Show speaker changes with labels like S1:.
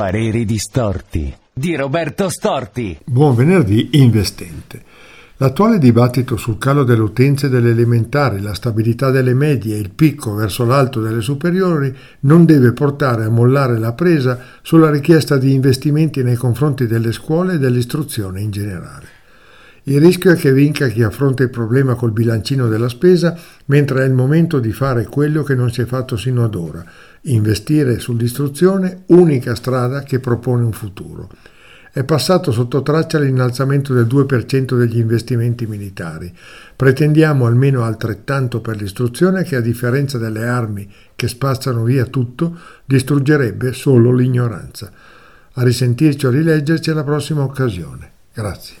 S1: Pareri distorti di Roberto Storti.
S2: Buon venerdì investente. L'attuale dibattito sul calo delle utenze delle elementari, la stabilità delle medie e il picco verso l'alto delle superiori non deve portare a mollare la presa sulla richiesta di investimenti nei confronti delle scuole e dell'istruzione in generale. Il rischio è che vinca chi affronta il problema col bilancino della spesa, mentre è il momento di fare quello che non si è fatto sino ad ora, investire sull'istruzione, unica strada che propone un futuro. È passato sotto traccia l'innalzamento del 2% degli investimenti militari. Pretendiamo almeno altrettanto per l'istruzione che a differenza delle armi che spazzano via tutto, distruggerebbe solo l'ignoranza. A risentirci o rileggerci alla prossima occasione. Grazie.